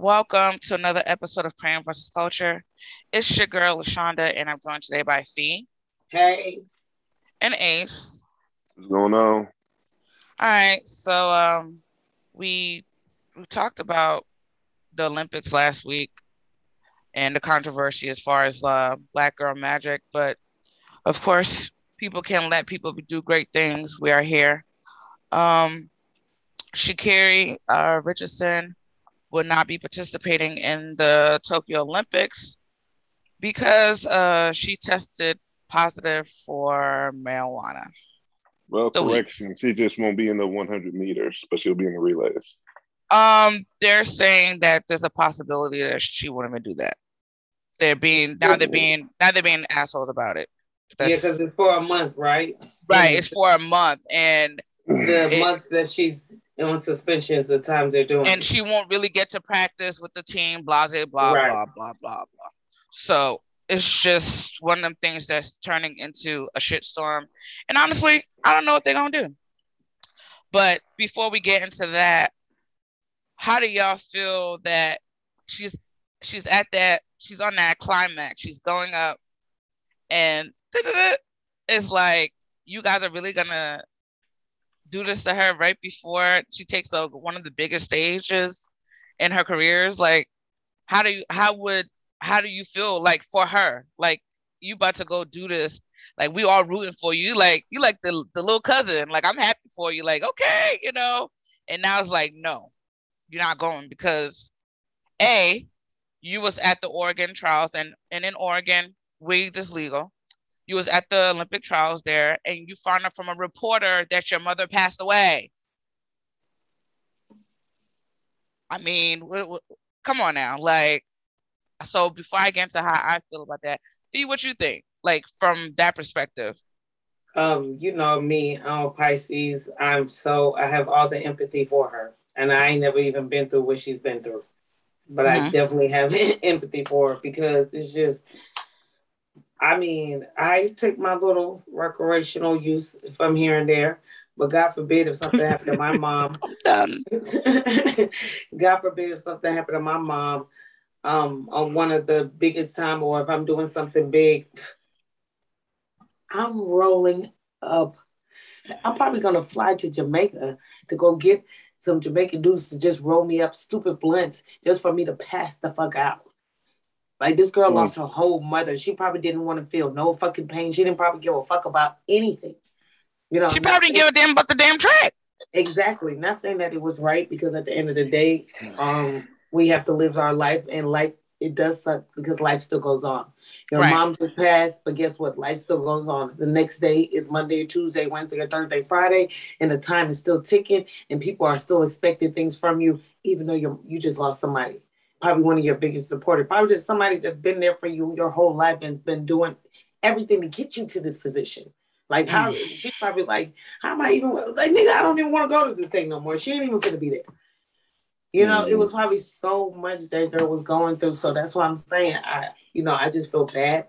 Welcome to another episode of Crayon versus Culture. It's your girl LaShonda, and I'm joined today by Fee Hey, and Ace. What's going on? All right, so um, we we talked about the Olympics last week and the controversy as far as uh, Black Girl Magic, but of course, people can't let people do great things. We are here. Um, Sha'Carri uh, Richardson will not be participating in the Tokyo Olympics because uh, she tested positive for marijuana. Well, So we- correction. She just won't be in the 100 meters, but she'll be in the relays. Um, they're saying that there's a possibility that she wouldn't even do that. They're being now they're being now they're being assholes about it. yeah, because it's for a month, right? right. It's for a month, and the it- month that she's on suspension is the time they're doing. and she won't really get to practice with the team. Blah blah blah Right. blah blah blah blah. So it's just one of them things that's turning into a shitstorm. And honestly, I don't know what they're gonna do. But before we get into that, how do y'all feel that she's she's at that she's on that climax, she's going up, and it's like you guys are really gonna do this to her right before she takes a, one of the biggest stages in her careers like how do you how would how do you feel like for her? Like you about to go do this. Like we all rooting for you like you like the, the little cousin. Like i'm happy for you. Like okay you know? And now it's like no you're not going because a you was at the oregon trials and and in oregon weed is legal you was at the olympic trials there and you found out from a reporter that your mother passed away i mean what, what, come on now like so before i get into how i feel about that see what you think like from that perspective um, you know me, I'm a Pisces. I'm so I have all the empathy for her, and I ain't never even been through what she's been through, but I Mhm. definitely have empathy for her because it's just. I mean, I take my little recreational use if I'm here and there, but God forbid if something happened to my mom. God forbid if something happened to my mom um, on one of the biggest time, or if I'm doing something big, I'm rolling up. I'm probably gonna fly to Jamaica to go get some Jamaican dudes to just roll me up stupid blunts just for me to pass the fuck out. Like this girl Mm. lost her whole mother. She probably didn't want to feel no fucking pain. She didn't probably give a fuck about anything. You know, she probably didn't give a damn about the damn track Exactly. Not saying that it was right because at the end of the day, um, we have to live our life and life it does suck because life still goes on. Your Right. mom just passed, but guess what? Life still goes on. The next day is Monday, Tuesday, Wednesday, or Thursday, Friday, and the time is still ticking, and people are still expecting things from you, even though you you just lost somebody. Probably one of your biggest supporters. Probably just somebody that's been there for you your whole life and's been doing everything to get you to this position. Like how mm. she's probably like, how am I even like nigga? I don't even want to go to the thing no more. She ain't even gonna be there. You know, it mm. was probably so much that girl was going through. So that's why I'm saying I, you know, I just feel bad.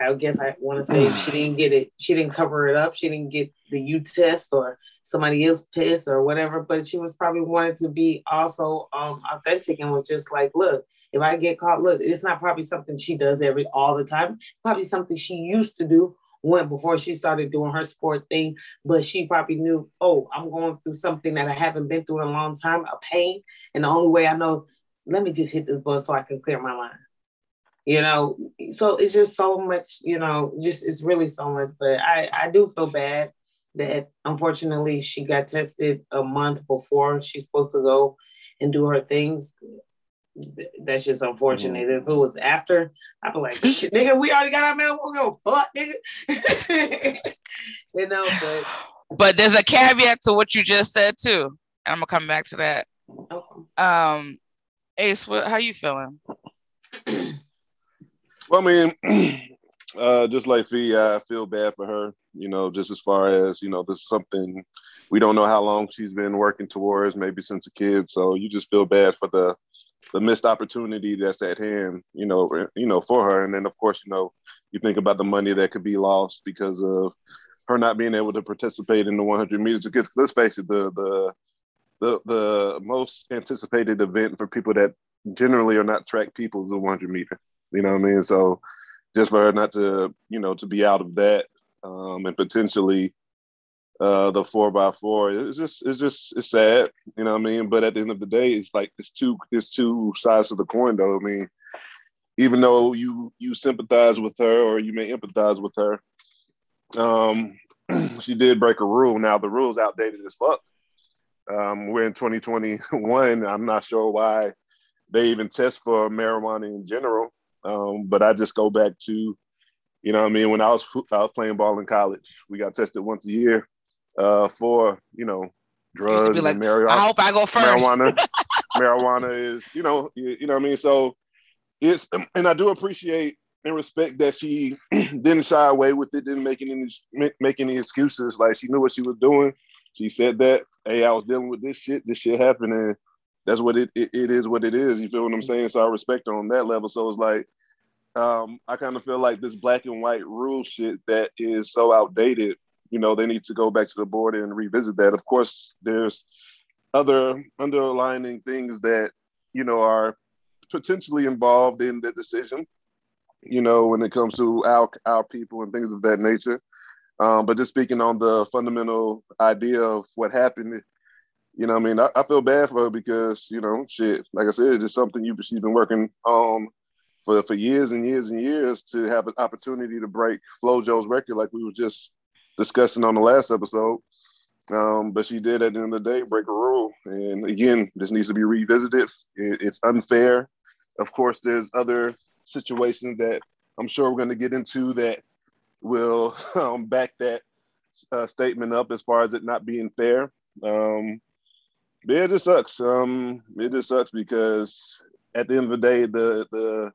I guess I want to say she didn't get it, she didn't cover it up. She didn't get the U test or somebody else pissed or whatever. But she was probably wanted to be also um authentic and was just like, look, if I get caught, look, it's not probably something she does every all the time. Probably something she used to do when before she started doing her sport thing. But she probably knew, oh, I'm going through something that I haven't been through in a long time, a pain. And the only way I know, let me just hit this button so I can clear my mind. You know, so it's just so much, you know, just it's really so much. But I, I do feel bad that unfortunately she got tested a month before she's supposed to go and do her things. That's just unfortunate. If it was after, I'd be like, nigga, we already got our mail. We'll go, fuck, nigga. you know, but but there's a caveat to what you just said too and i'm gonna come back to that okay. um ace what, how you feeling Well, I mean, uh, just like Fee, I feel bad for her. You know, just as far as you know, this is something we don't know how long she's been working towards, maybe since a kid. So you just feel bad for the the missed opportunity that's at hand. You know, you know, for her. And then of course, you know, you think about the money that could be lost because of her not being able to participate in the 100 meters. Because let's face it, the the the the most anticipated event for people that generally are not track people is the 100 meter. You know what I mean? So just for her not to, you know, to be out of that um, and potentially uh, the four by four, it's just, it's just, it's sad. You know what I mean? But at the end of the day, it's like it's two, it's two sides of the coin, though. I mean, even though you you sympathize with her or you may empathize with her, um, she did break a rule. Now the rule's outdated as fuck. Um, we're in 2021. I'm not sure why they even test for marijuana in general. Um, but I just go back to, you know, I mean, when I was I was playing ball in college, we got tested once a year uh, for you know drugs like, and marijuana. I hope I go first. Marijuana, marijuana is you know you, you know what I mean. So it's and I do appreciate and respect that she didn't shy away with it, didn't make any make any excuses. Like she knew what she was doing. She said that, hey, I was dealing with this shit. This shit happened, and that's what it, it, it is. What it is. You feel what I'm saying? So I respect her on that level. So it's like, um, I kind of feel like this black and white rule shit that is so outdated. You know, they need to go back to the board and revisit that. Of course, there's other underlining things that you know are potentially involved in the decision. You know, when it comes to our our people and things of that nature. Um, but just speaking on the fundamental idea of what happened, you know, I mean, I, I, feel bad for her because you know, shit. Like I said, it's just something you she's been working on for for years and years and years to have an opportunity to break FloJo's record, like we were just discussing on the last episode. Um, but she did at the end of the day break a rule, and again, this needs to be revisited. It, it's unfair. Of course, there's other situations that I'm sure we're going to get into that will um, back that uh, statement up as far as it not being fair. Um, but it just sucks. Um, it just sucks because at the end of the day, the the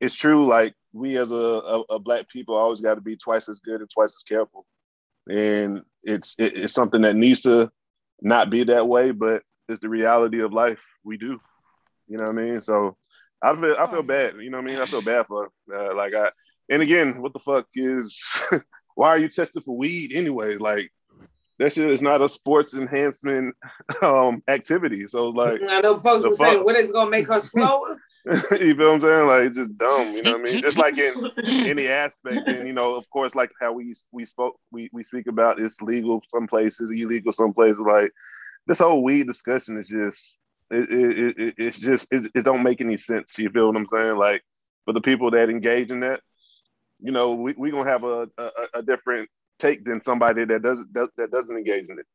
it's true. Like we as a, a, a black people always got to be twice as good and twice as careful, and it's it, it's something that needs to not be that way, but it's the reality of life. We do, you know what I mean. So I feel I feel bad. You know what I mean. I feel bad for uh, like I. And again, what the fuck is? why are you testing for weed anyway? Like that shit is not a sports enhancement um activity. So like I know folks were saying what is gonna make her slower. you feel what I'm saying? Like it's just dumb, you know what I mean? Just like in any aspect, and you know, of course, like how we we spoke we, we speak about it's legal some places, illegal some places. Like this whole weed discussion is just it, it, it it's just it, it don't make any sense. You feel what I'm saying? Like for the people that engage in that, you know, we we gonna have a, a, a different take than somebody that doesn't does, that doesn't engage in it.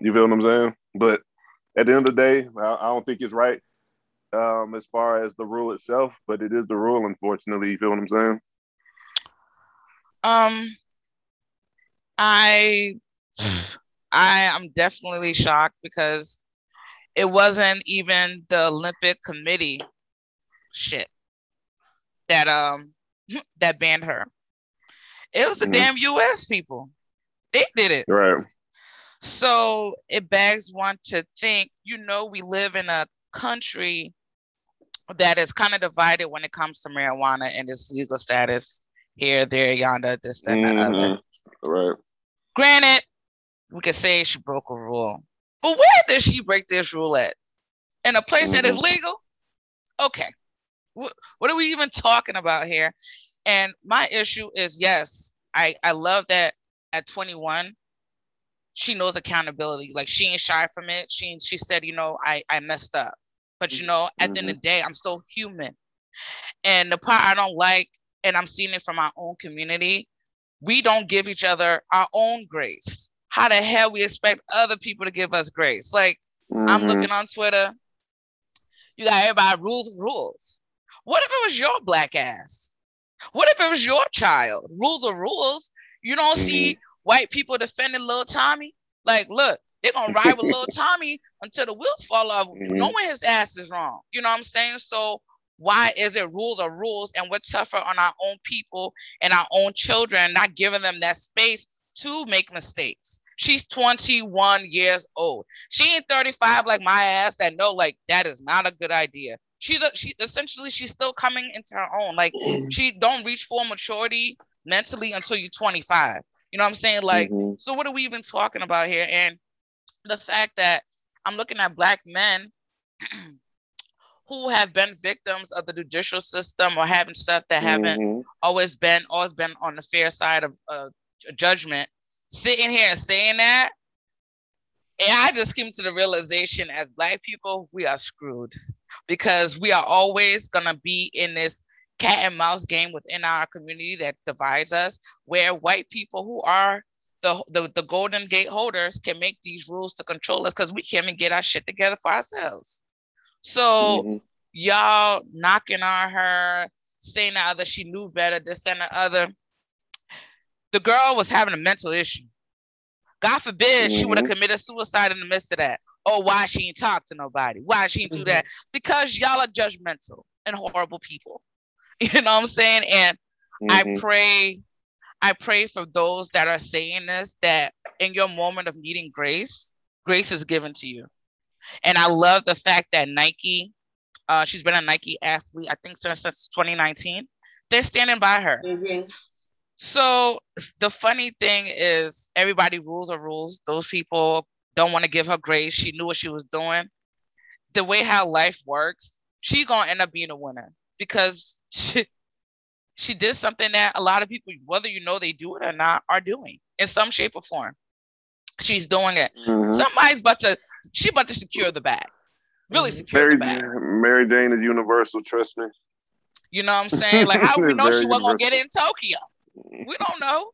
You feel what I'm saying? But at the end of the day, I, I don't think it's right um, as far as the rule itself, but it is the rule, unfortunately. You feel what I'm saying? Um, I, I am definitely shocked because it wasn't even the Olympic Committee shit that um that banned her. It was the mm-hmm. damn US people. They did it. Right. So it begs one to think, you know, we live in a country that is kind of divided when it comes to marijuana and its legal status here, there, yonder, this, that, mm-hmm. and other. Right. Granted, we could say she broke a rule, but where did she break this rule at? In a place mm-hmm. that is mm-hmm. legal? Okay. What, what are we even talking about here? And my issue is yes, I, I love that at 21, she knows accountability. Like she ain't shy from it. She she said, you know, I, I messed up. But you know, at mm-hmm. the end of mm-hmm. the day, I'm still human. And the part I don't like, and I'm seeing it from our own community, we don't give each other our own grace. How the hell we expect other people to give us grace? Like mm-hmm. I'm looking on Twitter, you got everybody rules rules. What if it was your black ass? What if it was your child? Rules are rules. You don't mm-hmm. see white people defending little Tommy. Like, look, they're gonna ride with little Tommy until the wheels fall off, mm-hmm. knowing his ass is wrong. You know what I'm saying? So Why is it rules are rules and we're tougher on our own people and our own children, not giving them that space to make mistakes? She's 21 years old. She ain't 35 like my ass that know like that is not a good idea. She's a, she essentially she's still coming into her own. Like she don't reach full maturity mentally until you're 25. You know what I'm saying? Like, Mhm. so what are we even talking about here? And the fact that I'm looking at black men who have been victims of the judicial system or having stuff that haven't Mhm. always been always been on the fair side of uh, judgment sitting here and saying that and i just came to the realization as black people we are screwed because we are always going to be in this cat and mouse game within our community that divides us where white people who are the, the, the golden gate holders can make these rules to control us because we can't even get our shit together for ourselves so Mhm. y'all knocking on her, saying the other she knew better, this and the other. The girl was having a mental issue. God forbid she would have Mhm. committed suicide in the midst of that. Oh, why she ain't talk to nobody? Why she ain't do Mhm. that? Because y'all are judgmental and horrible people. You know what I'm saying? And I Mhm. pray, I pray for those that are saying this that in your moment of needing grace, grace is given to you. And I love the fact that Nike, uh, she's been a Nike athlete, I think since, since 2019. They're standing by her. So the funny thing is, everybody rules are rules. Those people don't want to give her grace. She knew what she was doing. The way how life works, she gonna end up being a winner because she she did something that a lot of people, whether you know they do it or not, are doing in some shape or form. She's doing it. Mhm. Somebody's about to she about to secure the bag. Really Mhm. secure Mary, the bag. Mary Jane is universal. Trust me. You know what I'm saying? Like how we know she wasn't gonna get it in Tokyo. We don't know.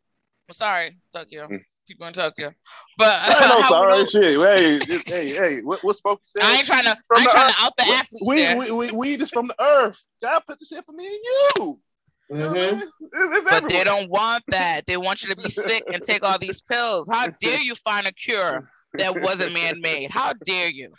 I'm sorry, Tokyo. Mm. People in Tokyo. But I ain't no how we sorry know- shit. Hey, just- hey, hey. What, what Spoke said? I ain't trying to From I ain't trying earth. to out the We- athletes we, there. we, we, weed is from the earth. God put this here for me and you. You know what I Mhm. It's, it's but everywhere. they don't want that. They want you to be sick and take all these pills. How dare you find a cure that wasn't man-made? How dare you?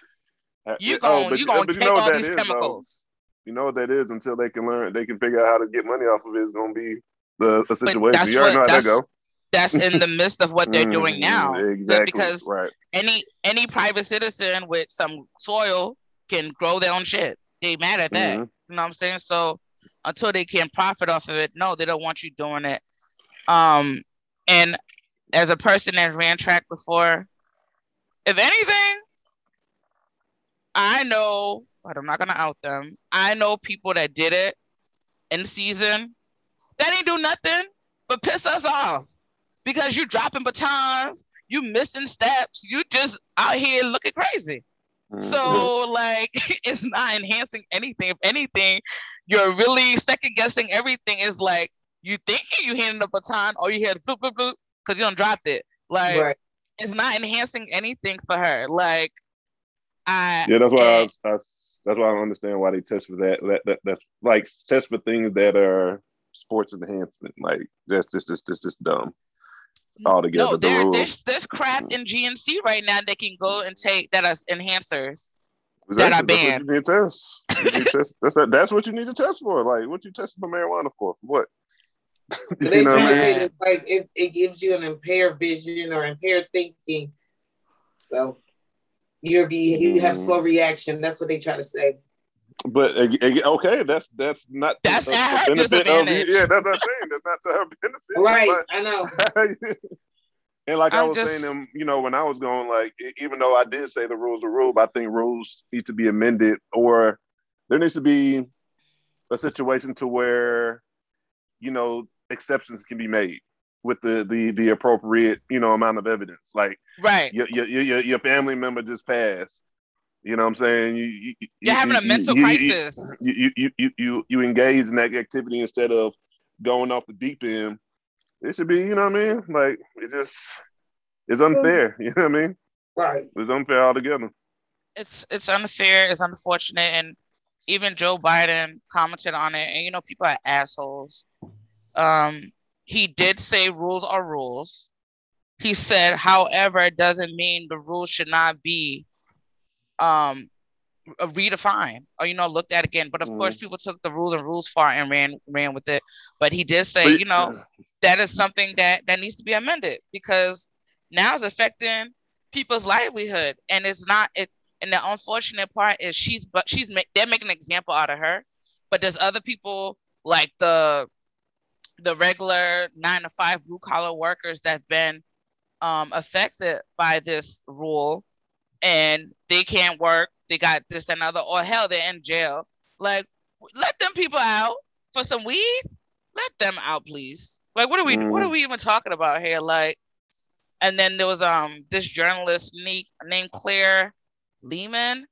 You Oh, going but you gonna but take know all that these is, though? chemicals. You know what that is until they can learn, they can figure out how to get money off of it. It's gonna be the, the situation. that's You already know how that go. That's in the midst of what they're doing Mhm, now. Exactly. Because right. any any private citizen with some soil can grow their own shit. They mad at that. Mhm. You know what I'm saying? So until they can profit off of it, no, they don't want you doing it. Um, and as a person that ran track before, if anything, I know, but I'm not gonna out them. I know people that did it in season that ain't do nothing but piss us off because you dropping batons, you missing steps, you just out here looking crazy. Mhm. So like it's not enhancing anything. If anything, you're really second guessing everything. Is like you thinking you handing the baton or you had bloop bloop bloop because you don't dropped it. Like Right. it's not enhancing anything for her. Like I yeah, that's why I, and- was- I, that's why I don't understand why they test for that. That that that's like test for things that are sports enhancement. Like that's just just just just dumb. Altogether, no, there, rules. there's there's crap in GNC right now that can go and take that as enhancers. Exactly. that are That's banned. what you need to test. You need to test. That's, that, that's what you need to test for. Like, what you testing for marijuana for? For what? But they know trying what to I say it's like it's, it gives you an impaired vision or impaired thinking. So you'll be you have Mhm. slow reaction. That's what they try to say. But ag- ag- okay, that's that's not That's uh, the- at the her benefit of disadvantage. yeah. That's what I'm saying. That's not to her benefit. Right, I know. And like I I'm was just- saying, them, you know, when I was going, like, even though I did say the rules are rule, I think rules need to be amended, or there needs to be a situation to where, you know, exceptions can be made with the the the appropriate, you know, amount of evidence. Like Right. your your your, your family member just passed. You know what I'm saying? You, you, you You're having a mental you- you- crisis. You, you you you you you engage in that activity instead of going off the deep end. It should be, you know what I mean? Like it just it's unfair. You know what I mean? Right. It's unfair altogether. it's it's unfair, it's unfortunate, and even Joe Biden commented on it. And you know, people are assholes. Um, he did say rules are rules. He said, however, it doesn't mean the rules should not be um uh, redefined or you know looked at again. But of Mm. course, people took the rules and rules far and ran ran with it. But he did say, But- you know, that is something that that needs to be amended because now it's affecting people's livelihood, and it's not it. And the unfortunate part is she's but she's they're making an example out of her, but there's other people like the the regular nine to five blue collar workers that've been um, affected by this rule and they can't work. They got this and other, or hell, they're in jail. Like, let them people out for some weed. Let them out, please. Like, what are we? What are Mhm. we even talking about here? Like, and then there was um this journalist named Claire Lehmann.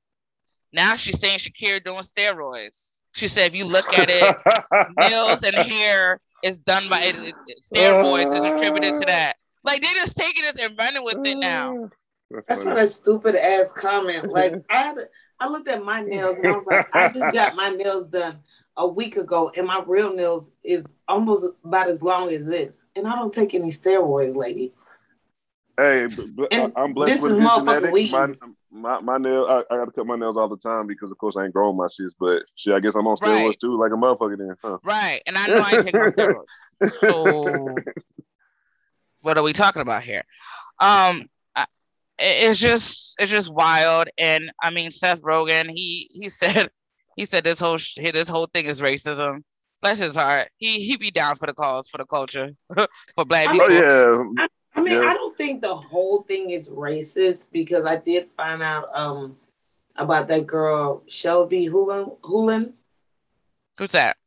Now she's saying Shakira doing steroids. She said if you look at it, nails and hair is done by it, it- it- steroids is attributed to that. Like they're just taking it and running with it now. That's funny. not a stupid ass comment. Like I had, I looked at my nails and I was like, I just got my nails done a week ago, and my real nails is almost about as long as this, and I don't take any steroids, lady. Hey, but, but And I'm blessed this with is good motherfucking genetics. weed. My, my my nail, I, I got to cut my nails all the time because, of course, I ain't growing my shits. But shit, I guess I'm on steroids Right. too, like a motherfucker. Then, huh? Right. And I know I ain't taking no steroids. So what are we talking about here? Um I- it- it's just it's just wild. And I mean Seth Rogen, he he said he said this whole sh- this whole thing is racism. Bless his heart. He he be down for the cause, for the culture, for black people. Oh yeah, I mean, Yeah. I don't think the whole thing is racist because I did find out um about that girl Shelby Hoolan. Hoolan. Who's that?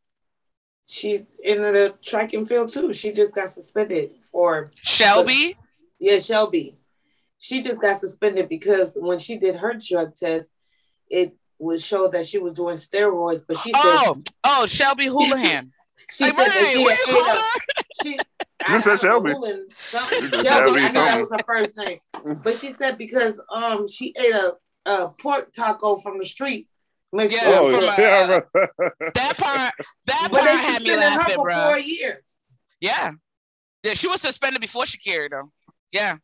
She's in the track and field too. She just got suspended for Shelby? yeah, Shelby. She just got suspended because when she did her drug test, it would show that she was doing steroids, but she said Oh, oh, Shelby Houlihan. she Like, said that she what had ate her? a, she You I- said I don't know, Shelby. Hoolan, something. Shelby, Shelby I know that was her first name. But she said because um she ate a, a pork taco from the street mixed Yeah, up oh from with- a- yeah. That part, that but part they had me suspended her for bro. four years. Yeah. Yeah, she was suspended before Shakira, though. Yeah.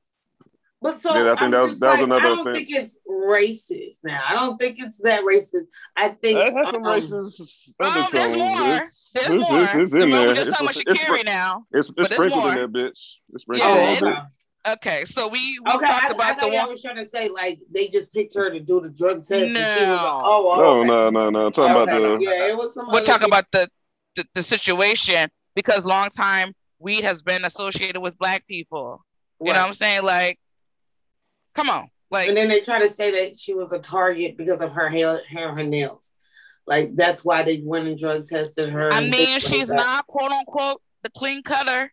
But so Yeah, I think I'm that was- just that was like, another I don't offense. think it's racist now. I don't think it's that racist. I think It has some um, racist Um, there's more. It's- There's it's- more. It's, it's in Remember, there. we're just It's, talking about it's, Shakira now. it's, but it's sprinkled in more. there, bitch. It's sprinkled Yeah, in there, okay. bitch. Okay, so we, we Okay, talked I, about I the thought y'all one. was trying to say like they just picked her to do the drug test and she was like, No. oh, oh No, okay. no, no, no. I'm talking Okay, about the. yeah, it was some. We're other talking about the, the the situation because long time weed has been associated with black people. You know what I'm saying? Like, come on, like, And then they try to say that she was a target because of her hair, hair and her nails. Like that's why they went and drug tested her. I mean, things like she's not quote unquote the clean cutter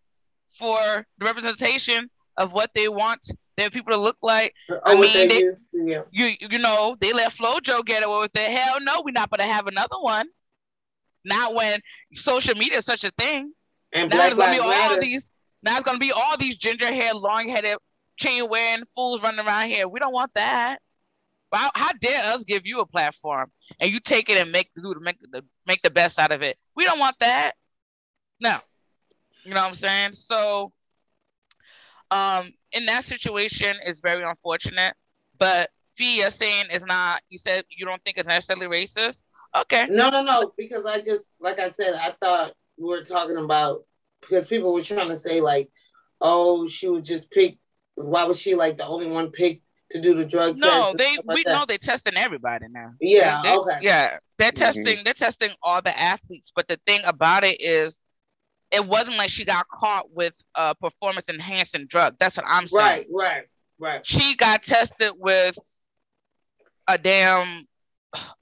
for the representation of what they want their people to look like. Or I mean, they they- used yeah. You you know, they let FloJo get away with it. Hell no, we're not gonna have another one. Not when social media is such a thing. And Now Black it's gonna be all Matter. these. Now it's gonna be all these ginger hair, long headed, chain wearing fools running around here. We don't want that. How, how dare us give you a platform and you take it and make do make the make the best out of it? We don't want that. No, you know what I'm saying. So, um, in that situation, it's very unfortunate. But you're saying it's not. You said you don't think it's necessarily racist. Okay. No, no, no. Because I just, like I said, I thought we were talking about because people were trying to say like, oh, she would just pick. Why was she like the only one picked to do the drug test? No, they like we that? know they're testing everybody now. Yeah. They- they- okay. Yeah, they're Mhm. testing. They're testing all the athletes. But the thing about it is, it wasn't like she got caught with a performance enhancing drug. That's what I'm saying. Right. Right. Right. She got tested with a damn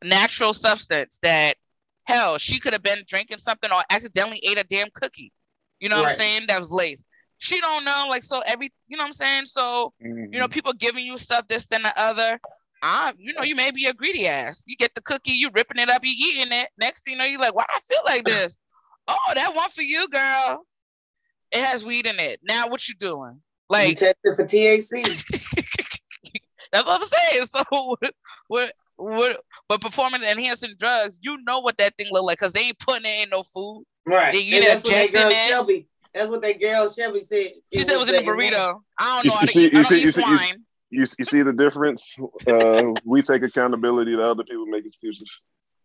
natural substance that hell she could have been drinking something or accidentally ate a damn cookie. You know what I'm saying? That was laced. She don't know. Like so, every you know what I'm saying. So Mm-hmm. you know, people giving you stuff, this, then the other. I, you know, you may be a greedy ass. You get the cookie, you ripping it up, you eating it. Next thing you know, you're like, why I feel like this? Oh, that one for you, girl. It has weed in it. Now what you doing? you Like tested for THC. that's what I'm saying. So what what but performing enhancing drugs, you know what that thing look like because they ain't putting it in no food. Right. They- you and know, that's what that injecting girl it. Shelby. That's what that girl Shelby said. She said it was in a burrito. I don't You know. I see- eat, you I don't see- eat you see- you see- you, you see the difference? Uh, we take accountability. The other people make excuses.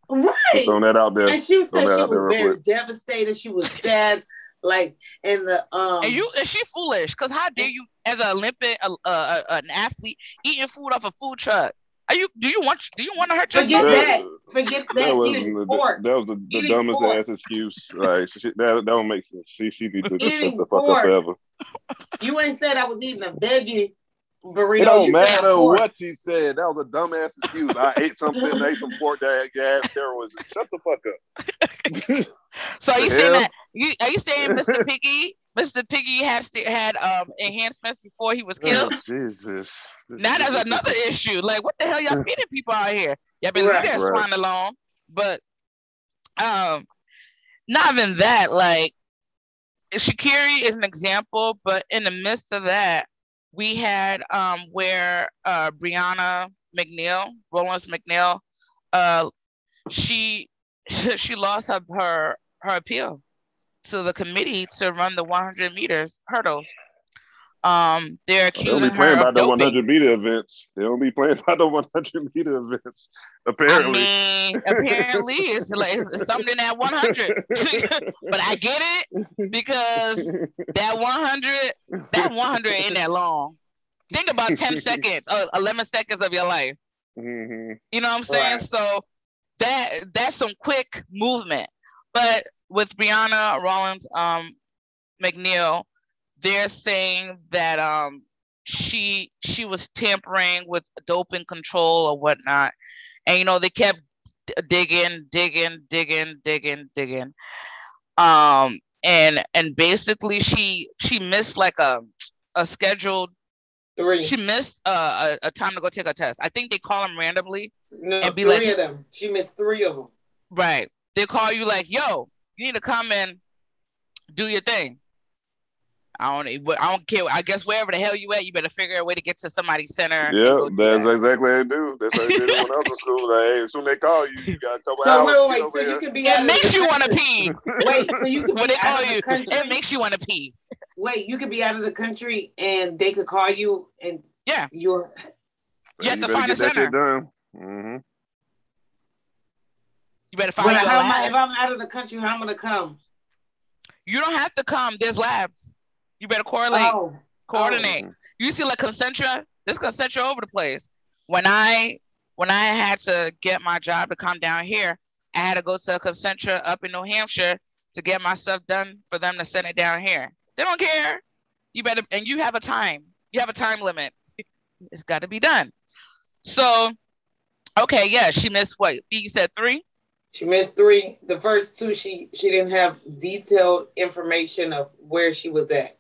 Right. Throwing that out there. And she said she was very quick. devastated. She was sad. Like and the um And you and she foolish because how dare you as an Olympic uh, uh, an athlete eating food off a food truck? Are you do you want do you want to hurt your forget stomach? that. Forget that. That was eating the, pork. that was the, the dumbest pork. ass excuse. Like she, that that don't make sense. She she needs to just shut the fuck up forever. You ain't said I was eating a veggie burrito. It burrito. don't you matter pork. what she said. That was a dumbass excuse. I ate something, I ate some pork that gas steroids. Shut the fuck up. So are you saying that you are you saying Mr. Piggy Mr. Piggy has to, had um enhancements before he was killed? Oh, Jesus. Now that's another issue. Like, what the hell y'all feeding people out here? Y'all been Right. that Right. swine alone. But um, not even that. Like, Sha'Carri is an example, but in the midst of that, we had um where uh Brianna McNeal, Rollins McNeal, uh, she she lost her her her appeal to the committee to run the 100 meters hurdles. Um, they're They don't accusing be playing her about of the doping. 100 meter events. They don't be playing about the 100 meter events. I Apparently. mean, apparently it's like it's, it's something at 100, but I get it because that 100, that 100 ain't that long. Think about 10 seconds, uh, 11 seconds of your life. Mhm. You know what I'm saying? Right. So that that's some quick movement. But with Brianna Rollins um McNeal, they're saying that um she she was tampering with doping control or whatnot. And you know, they kept digging, digging, digging, digging, digging. Um and and basically she she missed like a a scheduled Three. she missed uh, a, a time to go take a test. I think they call them randomly. no, and be three like- of them. She missed three of them. Right. They call you like, yo, you need to come and do your thing. I don't I don't care. I guess wherever the hell you at, you better figure a way to get to somebody's center. Yeah, that's that. exactly how they do. That's how they did when I was in school. Like, hey, as soon as they call you, you got a couple So hours. wait, wait, get wait. So you here. can be out It of makes the you want to country- pee. Wait, so you could when be they call out of you, the country. it makes you want to pee. Wait, you could be out of the country and they could call you and Yeah. you're You have to better find a get that center. shit done. hmm You better find But your am I, if I'm out of the country, how I'm gonna come? You don't have to come. There's labs. You better correlate, oh, coordinate. Oh. You see, like Concentra, this Concentra over the place. When I when I had to get my job to come down here, I had to go to a Concentra up in New Hampshire to get my stuff done for them to send it down here. They don't care. You better and you have a time. You have a time limit. It's got to be done. So, okay, yeah, she missed what? You said three. She missed three. The first two, she she didn't have detailed information of where she was at.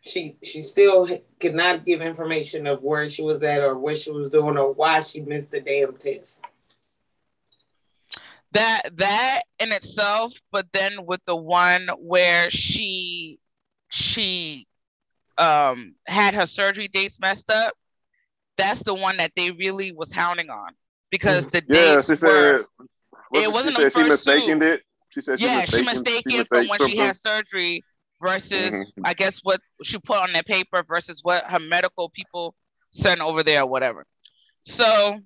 She she still could not give information of where she was at or what she was doing or why she missed the damn test. that that in itself but then with the one where she she um had her surgery dates messed up that's the one that they really was hounding on because the Yeah, dates she said. Were what it wasn't she the said she mistaken two. it. She said she yeah mistaken, she mistaken she from when she had surgery versus Mhm. i guess what she put on that paper versus what her medical people sent over there or whatever so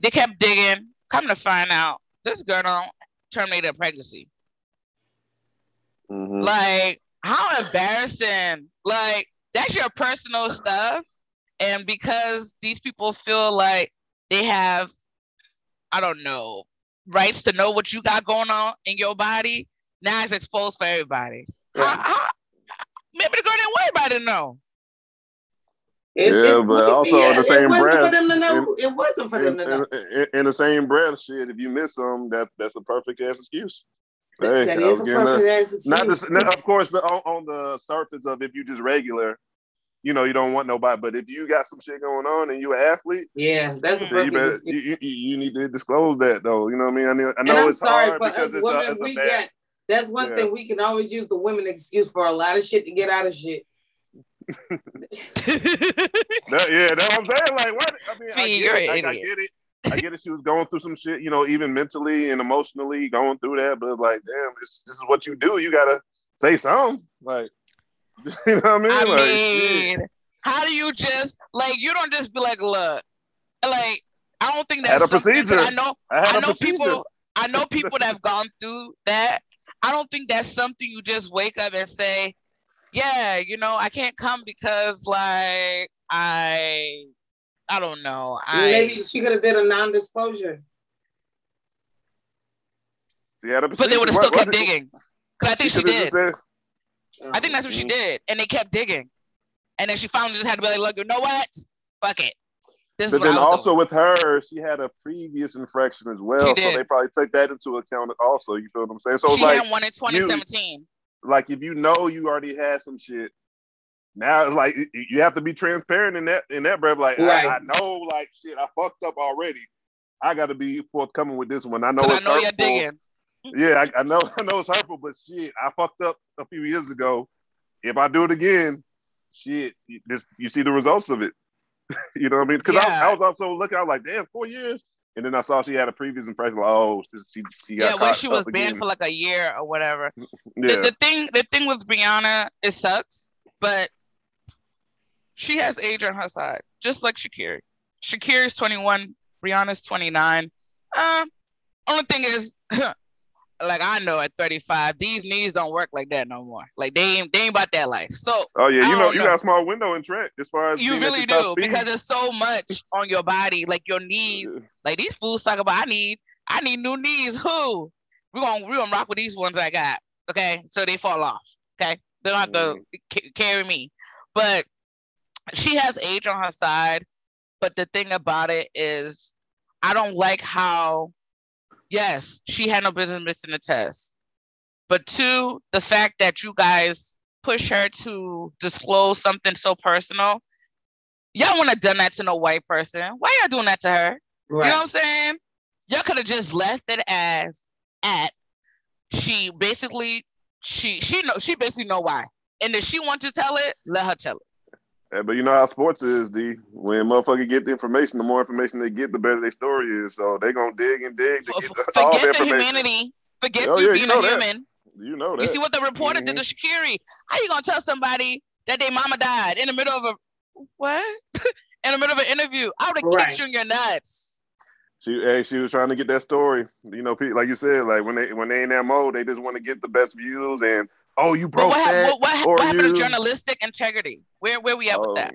they kept digging come to find out this girl terminated a pregnancy Mhm. Like, how embarrassing. Like, that's your personal stuff. And because these people feel like they have, I don't know, rights to know what you got going on in your body, now it's exposed for everybody. How, Yeah. how, maybe the girl didn't worry about it, no. It, Yeah, it, but also in the same wasn't breath, them to know. in- it wasn't for them to know. in, in- in the same breath, shit. If you miss some, that that's a perfect ass excuse. Hey, that I is a perfect ass excuse. Not, the, not of course, the, on, on the surface of if you just regular, you know, you don't want nobody. But if you got some shit going on and you're an athlete, yeah, that's a you better you, you, you need to disclose that though. You know what I mean? I know, I And know I'm it's sorry, hard but because us it's a, women, it's a bad. got that's one Yeah. thing we can always use the women excuse for a lot of shit to get out of shit. That- yeah, that's what I'm saying. Like, what? I mean, I get, you're it. an I, I get it. I get it. She was going through some shit, you know, even mentally and emotionally going through that. But like, damn, this this is what you do. You gotta say something. Like, you know what I mean? I like, shit. mean, How do you just like you don't just be like, look, like I don't think I had that's a procedure. I know I had I a know procedure. people. I know people that have gone through that. I don't think that's something you just wake up and say, "Yeah, you know, I can't come because like I, I don't know, I." Maybe she could have did a non-disclosure. She had a but they would have still What- kept what- digging. Cause I think she coulda did. said- I think that's what she Mhm. did, and they kept digging, and then she finally just had to be like, "Look, you know what? Fuck it. This But then also doing." with her, she had a previous infraction as well, She so they probably take that into account also. You feel what I'm saying? So she like, had one in 2017. like if you know you already had some shit, now it's like you have to be transparent in that in that breath. Like Right. I, I know, like shit, I fucked up already. I got to be forthcoming with this one. I know Cause I it's know you're digging. Yeah, I, I know, I know it's hurtful, but shit, I fucked up a few years ago. If I do it again, shit, you- this you see the results of it. you know what I mean? Because Yeah. I, I was also looking, I was like, damn, four years. And then I saw she had a previous impression. Like, oh, she, she got Yeah, where she was banned again. for like a year or whatever. yeah. The, the thing, the thing with Brianna, it sucks, but she has age on her side, just like Shakira. Shakira's 21, Brianna's 29. Um, only thing is, like I know at 35, these knees don't work like that no more. Like they ain't, they ain't about that life. So oh yeah, you know, don't you got a small window in Trent as far as you really do because there's so much on your body, like your knees. Like these fools talk about, I need, I need new knees. Who? We're gonna, we're gonna rock with these ones I got. Okay, so they fall off. Okay, they don't have to mm. ca- carry me. But she has age on her side. But the thing about it is, I don't like how. Yes, she had no business missing the test. But two, the fact that you guys push her to disclose something so personal. Y'all wouldn't have done that to no white person. Why y'all doing that to her? Right. You know what I'm saying? Y'all could have just left it as at she basically she she know she basically know why. And if she wants to tell it, let her tell it. Yeah, but you know how sports is, D. When motherfucker get the information, the more information they get, the better their story is. So they gonna dig and dig to F- get f- the, all the Forget the information. humanity. Forget Oh, you yeah, you being know a that. human. You know that. You see what the reporter did to mm-hmm. Sha'Carri? How you gonna tell somebody that their mama died in the middle of a what? in the middle of an interview? I would have Right. kicked you in your nuts. She, hey, she was trying to get that story. You know, pe- like you said, like when they when they in that mode, they just want to get the best views and oh, you broke what, that. what, what, or what happened to journalistic integrity? Where where we at with that?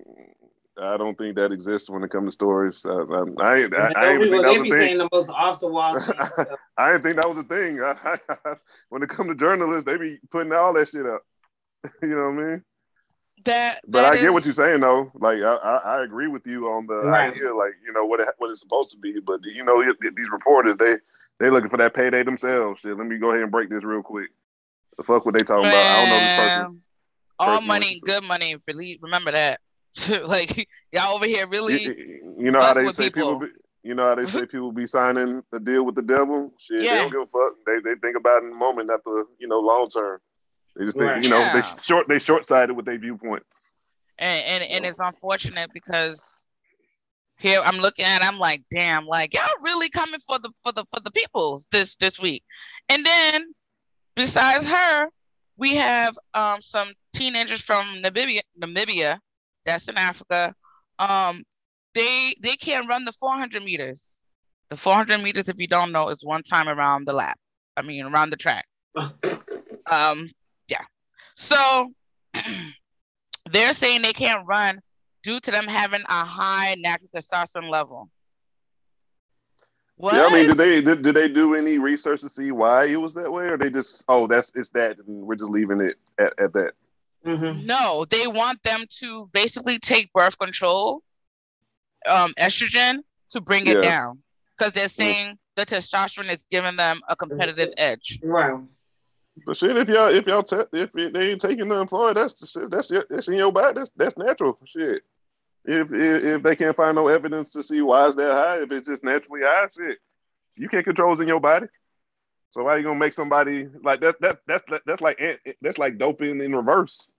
Oh, I don't think that exists when it comes to stories. Uh, um, I, ain't- I, And I, those ain't think that was a thing. saying the most off the wall things. so. I didn't think that was a thing. when it comes to journalists, they be putting all that shit up. you know what I mean? That But that I get what you're saying though. Like I, I, I agree with you on the Right. idea, like you know what it, what it's supposed to be. But you know it- it- these reporters, they they looking for that payday themselves. Shit, let me go ahead and break this real quick. The fuck what they talking about? I don't know this person. All person money, looking for- good money. Believe, remember that. like y'all over here really. You, you know how they say people. people. be, you know how they say people be signing a deal with the devil. Shit, they don't give a fuck. They they think about it in the moment, not the you know long term. They just think Right. you know they short they short sighted with their viewpoint. and and, and it's unfortunate because here I'm looking at I'm like damn like y'all really coming for the for the for the peoples this this week and then besides her we have um some teenagers from Namibia Namibia that's in Africa. Um they they can't run the 400 meters. The 400 meters if you don't know is one time around the lap. I mean around the track. Um yeah. So they're saying they can't run due to them having a high natural testosterone level. What? Yeah, I mean, did they did, did they do any research to see why it was that way, or they just oh that's it's that and we're just leaving it at, at that? Mhm. no, they want them to basically take birth control, um, estrogen to bring it Yeah. down because they're saying the testosterone is giving them a competitive edge. Right. But shit, if y'all if y'all te- if they ain't taking nothing for it, that's the shit. That's it. That's in your body. That's that's natural. Shit. If, if if they can't find no evidence to see why it's that high, if it's just naturally high, shit, you can't control what's in your body. So why you gonna make somebody like that? That that's that's like that's like doping in reverse.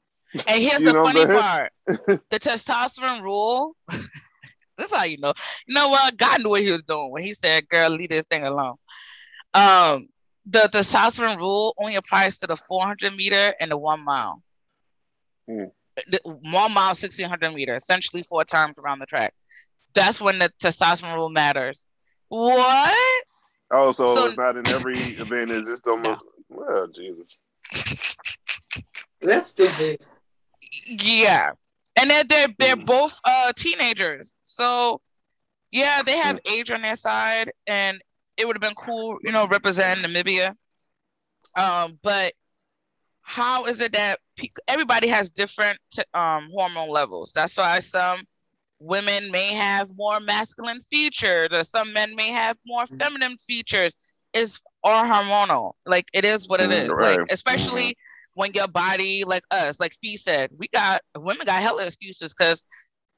And here's the funny part: the testosterone rule. this is how you know. You know what? God knew what he was doing when he said, "Girl, leave this thing alone." Um, the the testosterone rule only applies to the 400 meter and the one mile. Hmm. One mile, sixteen hundred meters, essentially four times around the track. That's when the testosterone rule matters. What? Oh, so, So- it's not in every event. Is just don't No. look. Well, Jesus. That's stupid. Yeah, and they're they're they're Mm. both uh teenagers, so yeah, they have age on their side, and it would have been cool, you know, representing Namibia. Um, but how is it that everybody has different um hormone levels? That's why some women may have more masculine features, or some men may have more feminine features. Is all hormonal. Like it is what it Mm, right. Like especially when your body, like us, like Fee said, we got women got hella excuses because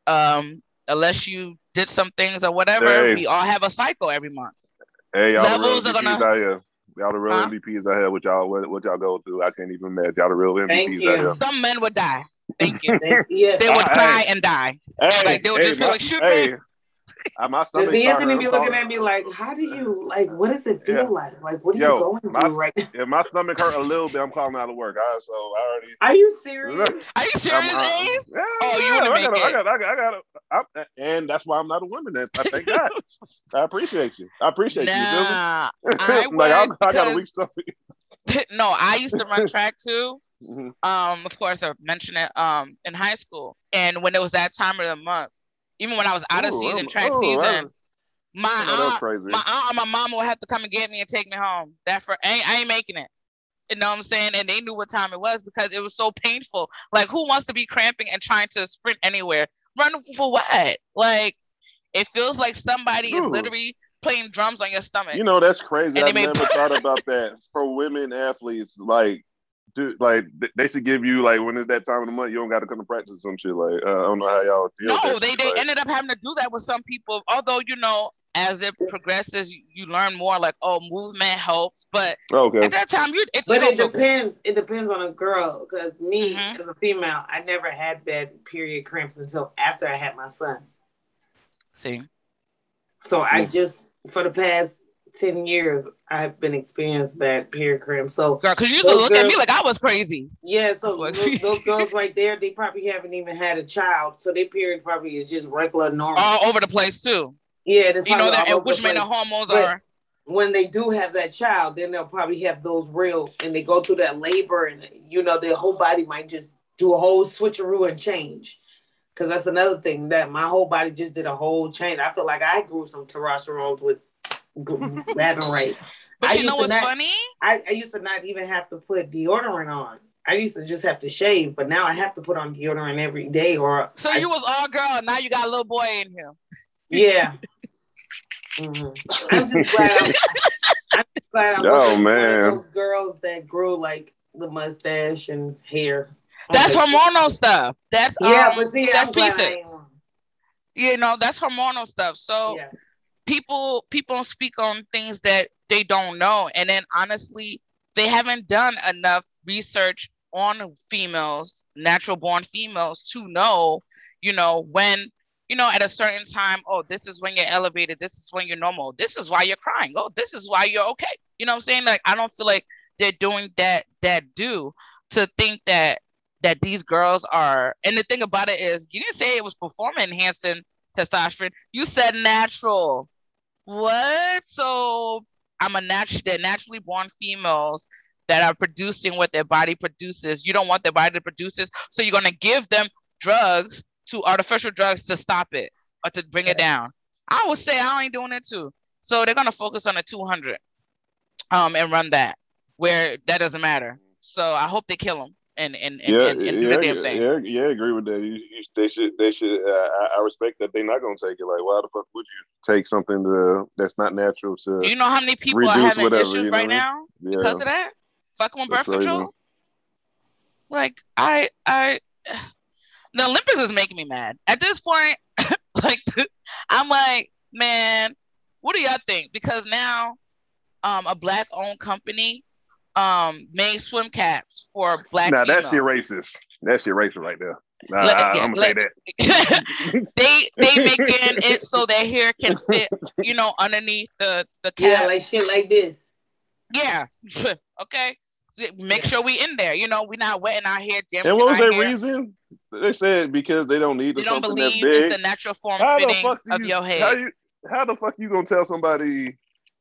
um unless you did some things or whatever, Hey. we all have a cycle every month. Hey, y'all Levels are gonna-. Y'all the real Huh? MVPs out here. What y'all what, what y'all go through? I can't even imagine. Y'all the real MVPs Thank out you. here. Some men would die. Thank you. Yes. They would cry hey. and die. Hey, Like, they would hey, just be my- like, "Shoot hey, me." uh, my Does stomach the Anthony be looking at me like, how do you like? What does it feel Yeah. like? Like, what are Yo, you going my- through right now? If my stomach hurt a little bit, I'm calling out of work. All right, so I already. Are you serious? Are you I'm, serious, uh, yeah, Oh, you wanna I make gotta, I it. got, I got, I got, I'm, and that's why I'm not a woman. That I thank God. I appreciate you. I appreciate you. Nah, You feel I like I, would I got a weak stomach. no, I used to run track too. Mhm. Um, of course, I mentioned it um in high school, and when it was that time of the month, even when I was out of Ooh, season, I'm- track ooh, season, my I know that's aunt, crazy. my aunt or my mama would have to come and get me and take me home. That for I ain't, I ain't making it. You know what I'm saying? And they knew what time it was because it was so painful. Like, who wants to be cramping and trying to sprint anywhere? Run for what? Like, it feels like somebody is literally playing drums on your stomach. You know that's crazy. I never thought about that for women athletes. Like, dude, like they should give you like when it's that time of the month, you don't got to come to practice or some shit. Like, uh, I don't know how y'all deal. No, they shit, they like- ended up having to do that with some people. Although you know, as it progresses, you, you learn more. Like, oh, movement helps. But Okay. at that time, you it, But you it don't depends. It depends on a girl. Because me, Mhm. as a female, I never had bad period cramps until after I had my son. See, So I Mm. just for the past ten years, I've been experiencing that period cramps. So girl, because you used to look at me like I was crazy. yeah, so those, those girls right there, they probably haven't even had a child, so their period probably is just regular normal. All over the place too. yeah, that's You know that, and which mean the hormones But- are. when they do have that child, then they'll probably have those real, and they go through that labor, and you know their whole body might just do a whole switcheroo and change. Because that's another thing that my whole body just did a whole change. I feel like I grew some testosterone with laughing right. But I you used know to what's not- funny? I, I used to not even have to put deodorant on. I used to just have to shave, but now I have to put on deodorant every day. Or So I- you was all girl. Now you got a little boy in here. yeah. Mhm. I'm just glad. I'm, I'm just glad I Oh, man. those girls that grow like the mustache and hair. That's Okay. hormonal stuff. That's Yeah, um, but see, that's I'm glad I pieces. You know, that's hormonal stuff. So Yeah. People people speak on things that they don't know. And then honestly they haven't done enough research on females natural born females to know you know when you know at a certain time oh this is when you're elevated this is when you're normal this is why you're crying oh this is why you're okay. You know what i'm saying? Like i don't feel like they're doing that that do to think that that these girls are and the thing about it is you didn't say it was performance enhancing testosterone. You said natural what? So I'm a natural. They're naturally born females that are producing what their body produces. You don't want their body to produce this, so you're gonna give them drugs to artificial drugs to stop it or to bring it down. I would say I ain't doing it too. So they're gonna focus on the 200, um, and run that where that doesn't matter. So I hope they kill them and and and, yeah, and, and yeah, the damn thing. yeah, yeah, I agree with that. You, you, they should, they should. Uh, I, I respect that they're not gonna take it. Like, why the fuck would you take something to that's not natural to? You know how many people are having whatever, issues you know right now yeah, because of that? Fucking with birth crazy. control. Like I I the Olympics is making me mad. At this point, like I'm like, man, what do y'all think? Because now um a black owned company um made swim caps for black Now that shit females. racist. That's shit racist right there. Nah, Let- I, I'm gonna let- say that. they they making it so their hair can fit, you know, underneath the the cap. Yeah, like shit like this. Yeah. okay. make sure we in there. You know, we're not wetting our hair. And what was their hair. reason? They said because they don't need They don't something that's believe big. it's the natural form how the fitting fuck of you, your How, you, how the fuck you gonna tell somebody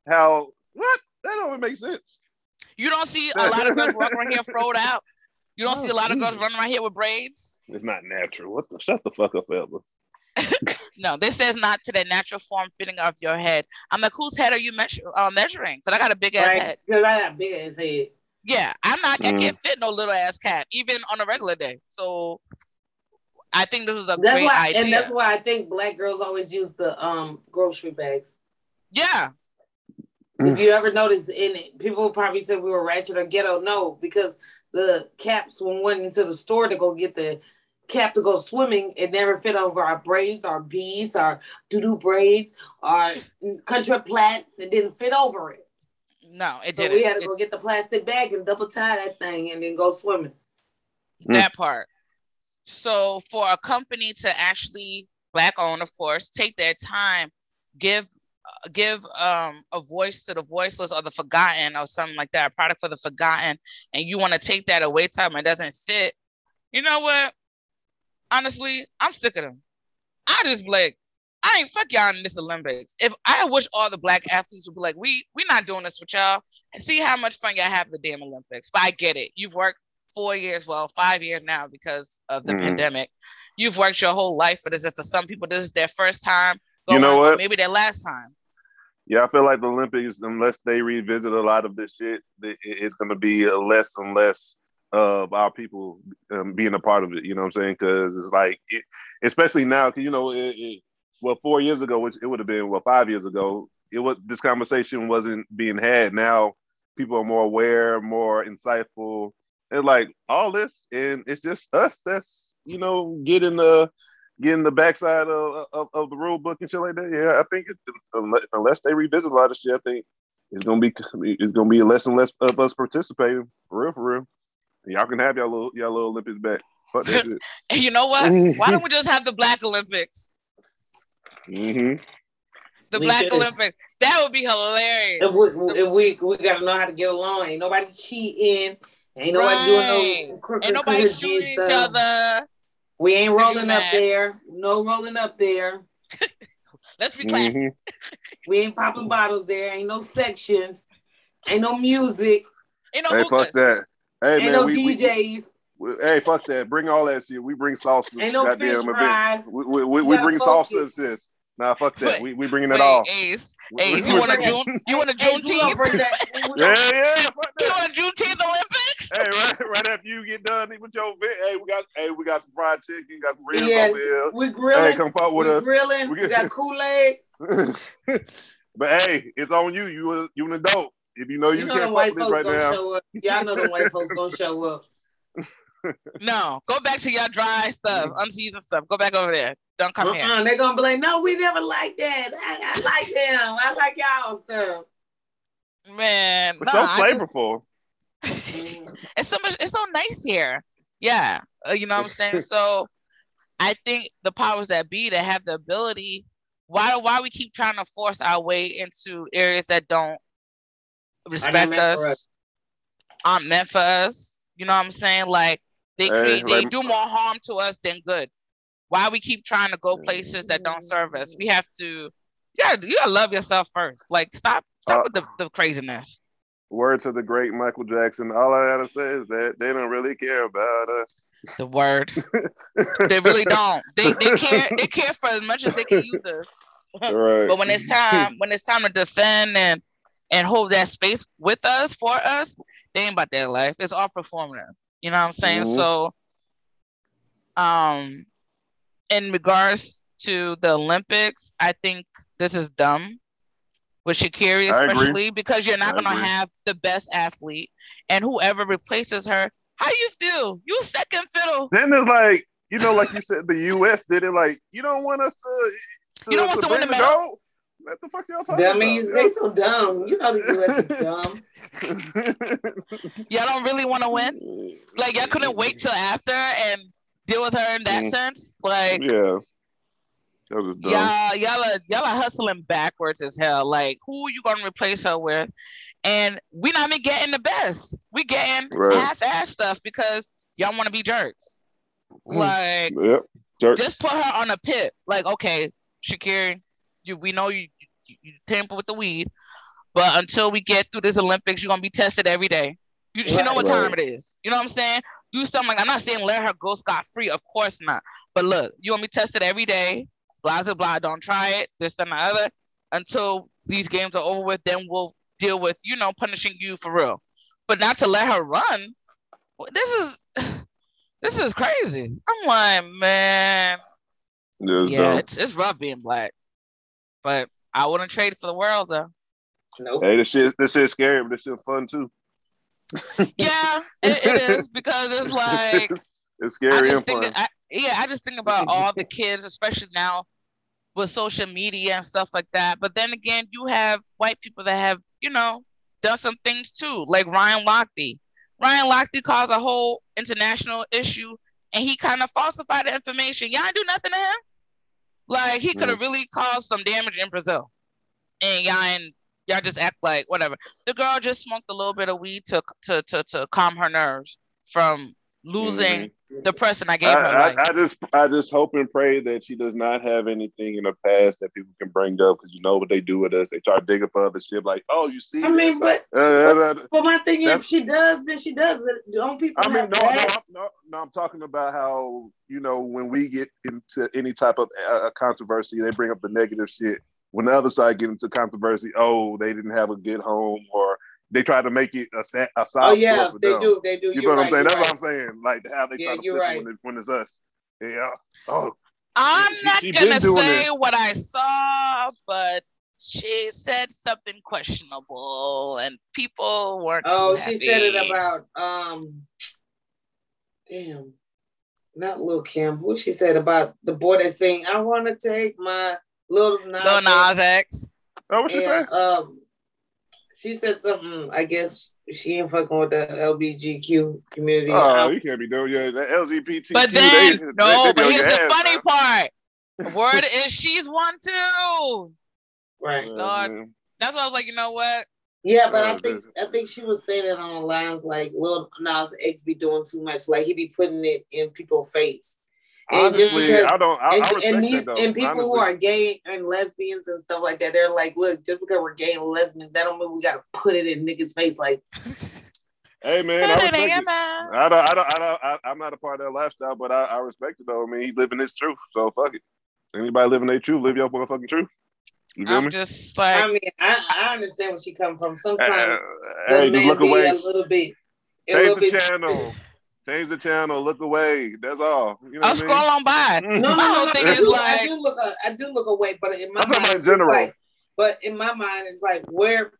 how? What? That don't even make sense. You don't see a lot of girls running around here froed out. You don't Oh, see a lot of girls running around here with braids. It's not natural. What the? Shut the fuck up, Elba. No, this says not to the natural form fitting of your head. I'm like, whose head are you measure, uh, measuring? Because I got a big ass Right? head. Because I got big ass head. Yeah, I'm not. I Mm. can't fit no little ass cap, even on a regular day. So, I think this is a That's great why, idea. and that's why I think black girls always use the um grocery bags. yeah, Mm. If you ever notice, in it, people probably said we were ratchet or ghetto. No, because the caps when went into the store to go get the cap to go swimming, it never fit over our braids, our beads, our doo doo braids, our country plaits. It didn't fit over it. no, it So didn't. we had to It- go get the plastic bag and double tie that thing and then go swimming. Mm. that part. So for a company to actually black owned, of course, take their time, give give um a voice to the voiceless or the forgotten or something like that, a product for the forgotten, and you want to take that away time it doesn't fit. You know what? Honestly, I'm sick of them. I just like I ain't fuck y'all in this Olympics. If I wish all the black athletes would be like, we we not doing this with y'all, and see how much fun y'all have the damn Olympics. But I get it. You've worked four years, well, five years now because of the Mhm. pandemic. You've worked your whole life for this. And for some people, this is their first time. You know what? Maybe their last time. Yeah, I feel like the Olympics, unless they revisit a lot of this shit, it's going to be a less and less of our people um, being a part of it. You know what I'm saying? Because it's like, it, especially now, because you know, it, it, well, four years ago, which it would have been, well, five years ago, it was this conversation wasn't being had. Now people are more aware, more insightful, and like all this, and it's just us that's you know getting the getting the backside of, of, of the rule book and shit like that. Yeah, I think it, unless, unless they revisit a lot of shit, I think it's gonna be it's gonna be less and less of us participating for real, for real. And y'all can have y'all little y'all little Olympics back. Fuck that shit. And you know what? Why don't we just have the Black Olympics? Mm-hmm. The We Black. Olympics. That would be hilarious. If we, if we we gotta know how to get along. Ain't nobody cheating. Ain't nobody doing no crooked Ain't nobody shooting each stuff. other. We ain't rolling up there. No rolling up there. Let's be classy. hmm We ain't popping bottles there. Ain't no sections. Ain't no music. Ain't no Hey, hookahs. fuck that. Hey ain't man, no we, we, DJs. we- hey fuck that. Bring all that shit. We bring sauce ain't no goddamn fish event. fries. We, we, we, we bring salsa focus. sis. Nah, fuck that. Wait, we we bringing it all. Ace. Ace, you want a. June? You want a Hey, Juneteenth? bring Yeah, yeah, You want a Juneteenth Olympics? Hey, right, right after you get done with your event, hey, we got, hey, we got some fried chicken, got some ribs Yeah, over here. We Hey, grilling. come fuck with we us. grilling. We We, got Kool Aid. but hey, it's on you. You a- you an adult. If you know you, You know can't the fuck white with this folks right gonna now. show up. Y'all know the white folks gonna show up. No, go back to your dry stuff, mm. unseasoned stuff. Go back over there. Don't come here. Uh-uh, They're gonna be like, no, we never like that. I, I like them. I like y'all stuff. Man, It's nah, so I just- flavorful. it's so much it's so nice here. Yeah uh, you know what i'm saying? So i think the powers that be that have the ability why why we keep trying to force our way into areas that don't respect us, us. aren't meant for us you know what i'm saying? Like they Hey, create they like- do more harm to us than good. Why we keep trying to go places that don't serve us? We have to you gotta, you gotta love yourself first. Like stop stop Uh, with the, the craziness Word of the great Michael Jackson. All I gotta say is that they don't really care about us. the word they really don't. They they care they care for as much as they can use us. right. But when it's time, when it's time to defend and and hold that space with us for us, they ain't about their life. It's all performative. You know what I'm saying? Mhm. So um in regards to the Olympics, I think this is dumb. With Sha'Carri I especially because you're not I gonna agree. have the best athlete and whoever replaces her, how you feel? You second fiddle. then it's like, you know, like you said, the U.S. did it. Like, you don't want us to. to You don't want us to win the medal? gold? What the fuck y'all talking Dummies, about? they so dumb. You know the US is dumb. Y'all don't really want to win. Like y'all couldn't wait till after and deal with her in that Mm. sense. Like Yeah. That was dumb. y'all y'all are y'all are hustling backwards as hell. Like who are you gonna replace her with? And we not even getting the best. We getting Right. half-ass stuff because y'all want to be jerks. Mm. Like Yep. Jerk. just put her on a pit. Like okay, Sha'Carri, you we know you you, you tamper with the weed, but until we get through this Olympics, you're gonna be tested every day. You, you know Right. what time it is. You know what I'm saying? Do something like I'm not saying let her go scot free. Of course not. But look, you want me tested every day. Blah blah blah. Don't try it. This and the other. Until these games are over with, then we'll deal with you know punishing you for real. But not to let her run. This is this is crazy. I'm like, man, It yeah, dumb. it's it's rough being black. But I wouldn't trade for the world though. Nope. Hey, this shit, this shit's scary, but this shit fun too. Yeah, it, it is because it's like it's I scary just and think, fun. I, yeah, I just think about all the kids, especially now with social media and stuff like that. But then again, you have white people that have, you know, done some things too, like Ryan Lochte. Ryan Lochte caused a whole international issue, and he kind of falsified the information. Y'all do nothing to him. Like he could have mm. really caused some damage in Brazil, and y'all y'all just act like whatever. The girl just smoked a little bit of weed to to to, to calm her nerves from losing the person I gave her I, life. I, I just I just hope and pray that she does not have anything in the past that people can bring up because you know what they do with us. They try to dig up other shit like, oh, you see. I mean, this? but Uh, uh, uh, but my thing is, if she does, then she does it. Don't people I mean, have no, no, no, no, I'm talking about how you know when we get into any type of uh, controversy, they bring up the negative shit. When the other side get into controversy, oh, they didn't have a good home, or they try to make it a, sa- a soft Oh yeah, they them. do. They do. You You're know what right, I'm saying? That's right. what I'm saying. Like how they Yeah, try to you're flip right. it when, it, when it's us. Yeah. Oh, I'm She- not she gonna say it. what I saw, but she said something questionable, and people weren't. Oh, too she said it about um, damn, not Lil Kim. Who she said about the boy that saying, "I want to take my little Nas." Lil Nas X. oh, what you say? um, she said something. I guess she ain't fucking with the LBGQ community. Oh, Um, you can't be doing yeah. The LGBT. But then, no, but here's the funny part. The word is she's one too. right. Lord. That's why I was like, you know what? Yeah, but I think this- I think she was saying it on the lines like Lil Nas X be doing too much. Like he be putting it in people's face. And just Honestly, because- I don't. I, and, I and these that though. and people honestly. who are gay and lesbians and stuff like that, they're like, look, just because we're gay and lesbians, that don't mean we gotta put it in niggas' face. Like, Hey man, I respect it. I don't, I don't, I don't, I, I'm not a part of that lifestyle, but I, I respect it though. I mean, he's living his truth, so fuck it. Anybody living their truth, live your motherfucking truth. You feel I'm me? just like I mean, I, I understand where she come from. Uh, Sometimes hey, the just look away. a little bit, Change the bit. channel. Change the channel. Look away. That's all. You know I'll what I mean? scroll on by. No, no, My no, whole no. thing I is do, like- I do look, uh, I do look away, but in my I'm mind, about it's general. like, but in my mind, it's like, where,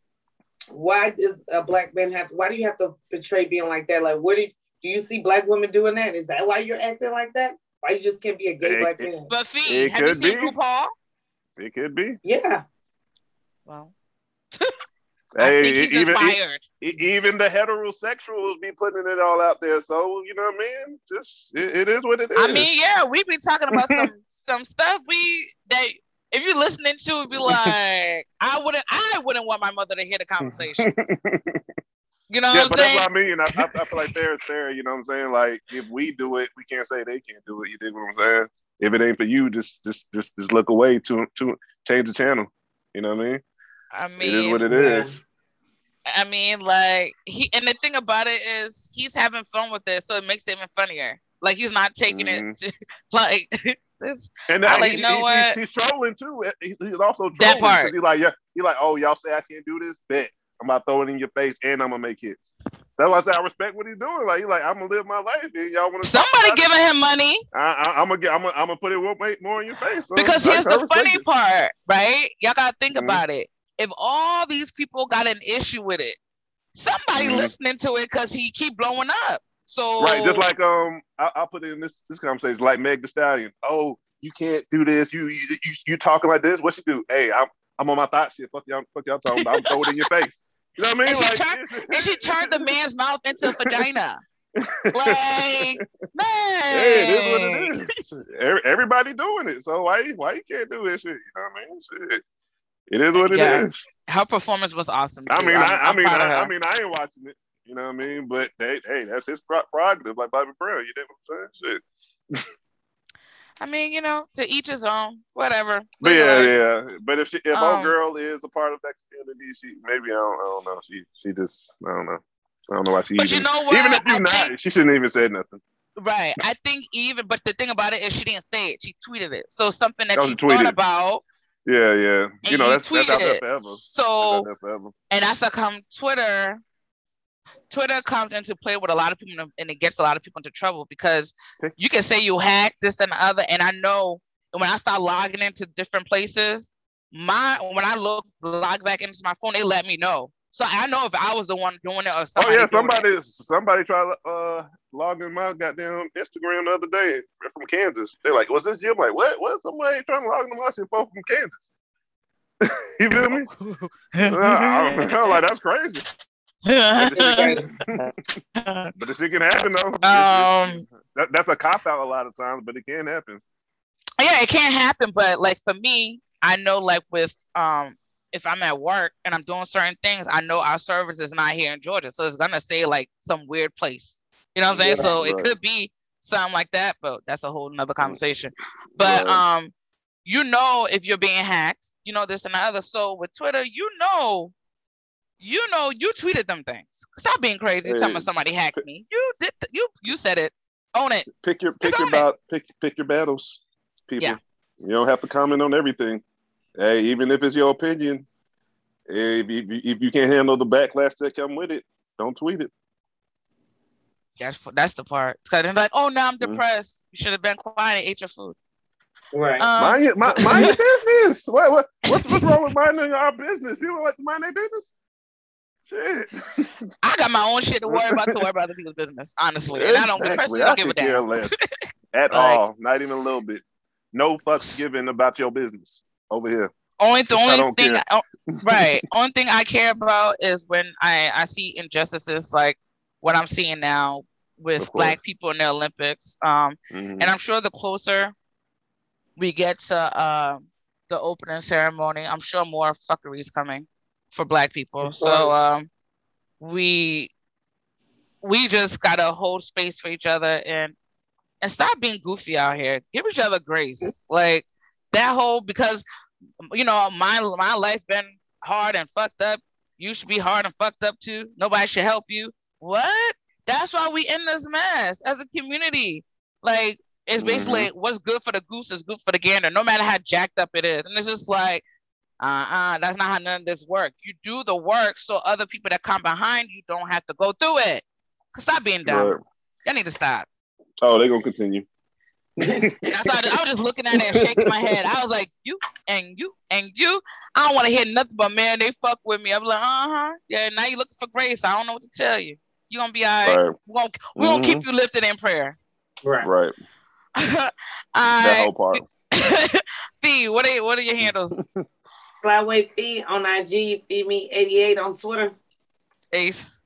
why does a black man have? Why do you have to portray being like that? Like, what do you, do you see black women doing that? Is that why you're acting like that? Why you just can't be a gay It- black it- man? But Fee, It have you could seen be. RuPaul? It could be. Yeah, Well, Hey, I think he's even, inspired. even the heterosexuals be putting it all out there. So you know what I mean? Just it, it is what it is. I mean, yeah, we be talking about some some stuff we that if you're listening to it, be like, I wouldn't, I wouldn't want my mother to hear the conversation. You know yeah, what but I'm saying? that's what I mean. I, I, I feel like fair is fair. You know what I'm saying? Like if we do it, we can't say they can't do it. You dig what I'm saying? If it ain't for you, just just just just look away to to change the channel. You know what I mean? I it is what mean, it yeah. I mean, like he and the thing about it is he's having fun with it, so it makes it even funnier. Like he's not taking it Mm-hmm. to, like this. And I that, like, he- you know he- what? He's, he's trolling too. He- He's also trolling That part. 'cause He like, yeah, he like, oh, y'all say I can't do this, bet I'm about to throw it in your face and I'm gonna make hits. That's why I say I respect what he's doing. Like, he like, I'm gonna live my life, and y'all want to Somebody giving him money I, I, I'm gonna get, I'm gonna, I'm gonna put it more, in your face. So because here's the funny it. part, right? Y'all gotta think Mhm. about it. If all these people got an issue with it, somebody Mhm. listening to it because he keep blowing up. So Right, just like um, I, I'll put it in this this conversation, like Meg The Stallion. Oh, you can't do this. You you you, you talking like this? What you do? Hey, I'm I'm on my thought shit. Fuck y'all, fuck y'all talking about. I'm throw it in your face. You know what I mean? And she Like, turned- and she turned the man's mouth into a vagina. Like, man. Hey, it is what it is. Everybody doing it, so why why you can't do this shit? You know what I mean? Shit. It is what it is. Her performance was awesome. I too. mean, I'm- I, I I'm mean, I, I mean, I ain't watching it. You know what I mean? But they, hey, that's his prerogative, like Bobby Brown. You know what I'm saying? Shit. I mean, you know, to each his own. Whatever. But yeah, yeah. But if she, if Um, old girl is a part of that community, she maybe I don't, I don't know. She, she just, I don't know. I don't know why she But you know what? Even if you I not, think- she shouldn't even said nothing. Right. I think even, but the thing about it is she didn't say it. She tweeted it. So something that you she tweeted. thought about, Yeah, yeah. and You know, that's that's out there forever. That's So forever. and that's how come Twitter Twitter comes into play with a lot of people and it gets a lot of people into trouble because you can say you hacked this and the other and I know when I start logging into different places my when I look log back into my phone they let me know so I know if I was the one doing it or something. Oh yeah, somebody somebody tried to uh log in my goddamn Instagram the other day from Kansas. They're like, "Was this you?" I'm like, "What? What? Somebody trying to log into my shit from Kansas?" you feel me? Uh, I, I'm like, that's crazy. But the shit can happen though. It's- it's- um that, that's a cop out a lot of times, but it can happen. yeah, it can't happen. But like for me, I know like with um if I'm at work and I'm doing certain things, I know our service is not here in Georgia. So it's gonna say like some weird place. You know what I'm saying? Yeah, so it could be something like that, but that's a whole nother conversation. But Right. um you know if you're being hacked, you know this and the other. So with Twitter, you know you know you tweeted them things. Stop being crazy telling somebody hacked me. You did th- you you said it. Own it. Pick your pick your it. pick pick your battles, people. Yeah. You don't have to comment on everything. Hey, even if it's your opinion, if you, if you can't handle the backlash that come with it, don't tweet it. That's that's the part. Because they're like, oh, now I'm Mhm. depressed. You should have been quiet and ate your food. Right. Um, mind, your, mind, mind your business. What, what, what's, what's wrong with minding our business? People like to mind their business. Shit. I got my own shit to worry about to worry about other people's business, honestly. And I don't Exactly. personally I don't give a care damn. less at Like- all. Not even a little bit. No fucks given about your business over here. Only the only thing, care. oh, right? Only thing I care about is when I I see injustices like what I'm seeing now with black people in the Olympics. Um, Mhm. and I'm sure the closer we get to uh, the opening ceremony, I'm sure more fuckery is coming for black people. So um, we we just gotta hold space for each other and and stop being goofy out here. Give each other grace. Like that whole because you know my my life been hard and fucked up. You should be hard and fucked up too. Nobody should help you. What? That's why we in this mess as a community. Like it's mm-hmm. basically what's good for the goose is good for the gander, no matter how jacked up it is. And it's just like, uh-uh, that's not how none of this works. You do the work so other people that come behind you don't have to go through it. Stop being dumb. Right. Y'all need to stop. Oh, they're gonna continue. That's how I, I was just looking at it and shaking my head. I was like, you and you and you. I don't want to hear nothing but man, they fuck with me. I'm like, uh-huh. Yeah, now you're looking for grace. I don't know what to tell you. You're gonna be all right. Right, We're gonna, we're gonna Mhm. keep you lifted in prayer. right. right. all That whole part. Fee, what are what are your handles? Flyway Feed on IG, Feed Me 88 on Twitter. Ace.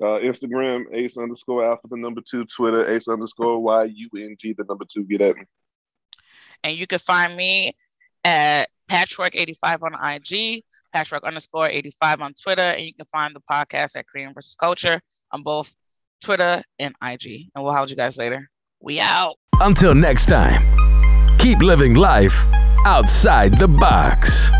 Uh, Instagram, ace underscore alpha, the number two. Twitter, ace underscore Y U N G, the number two. Get at me. And you can find me at Patchwork85 on IG, Patchwork underscore 85 on Twitter, and you can find the podcast at Korean versus Culture on both Twitter and IG. And we'll hold you guys later. We out. Until next time, keep living life outside the box.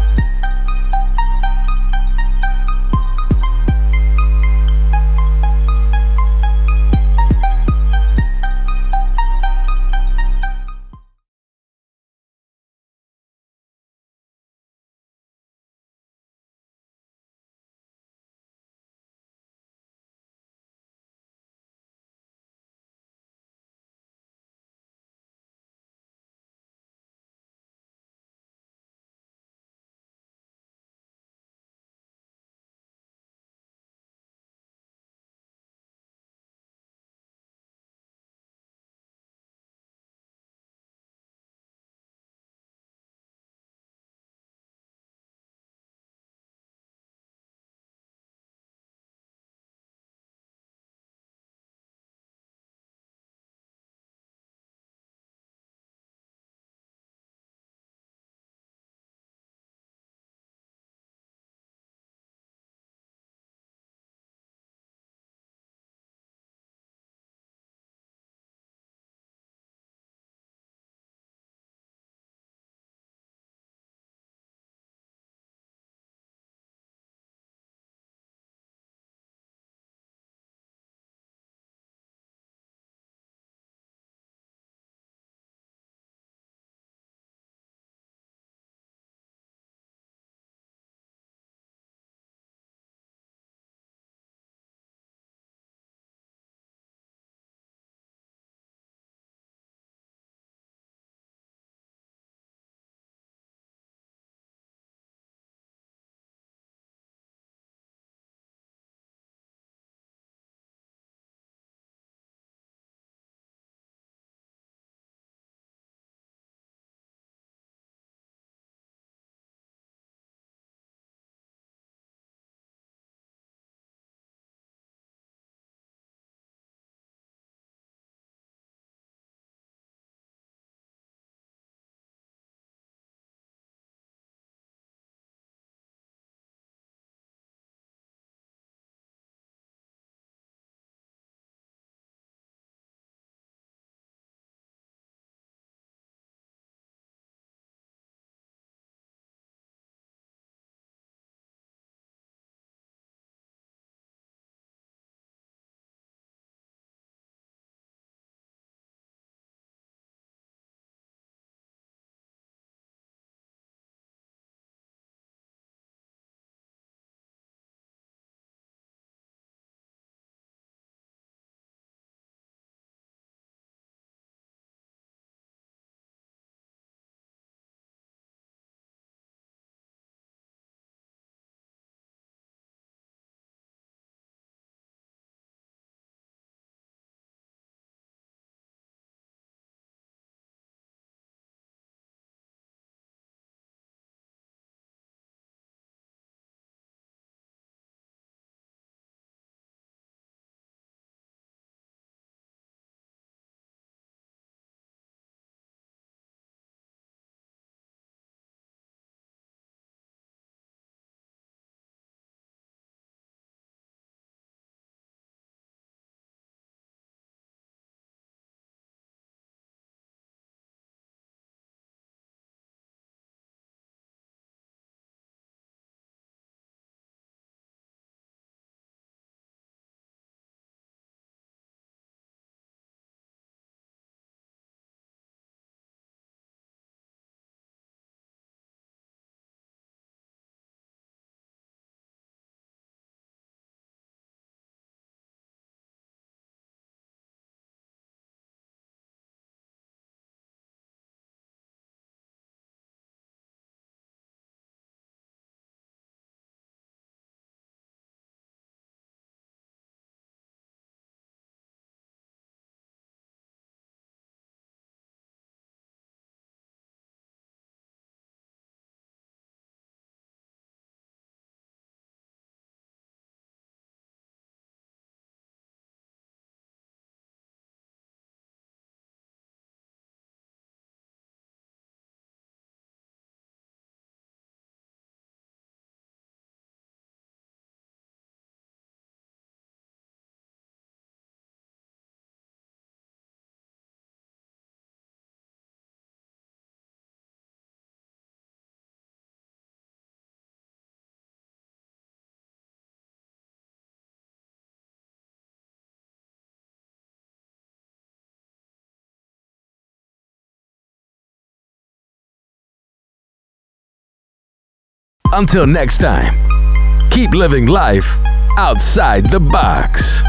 Until next time, keep living life outside the box.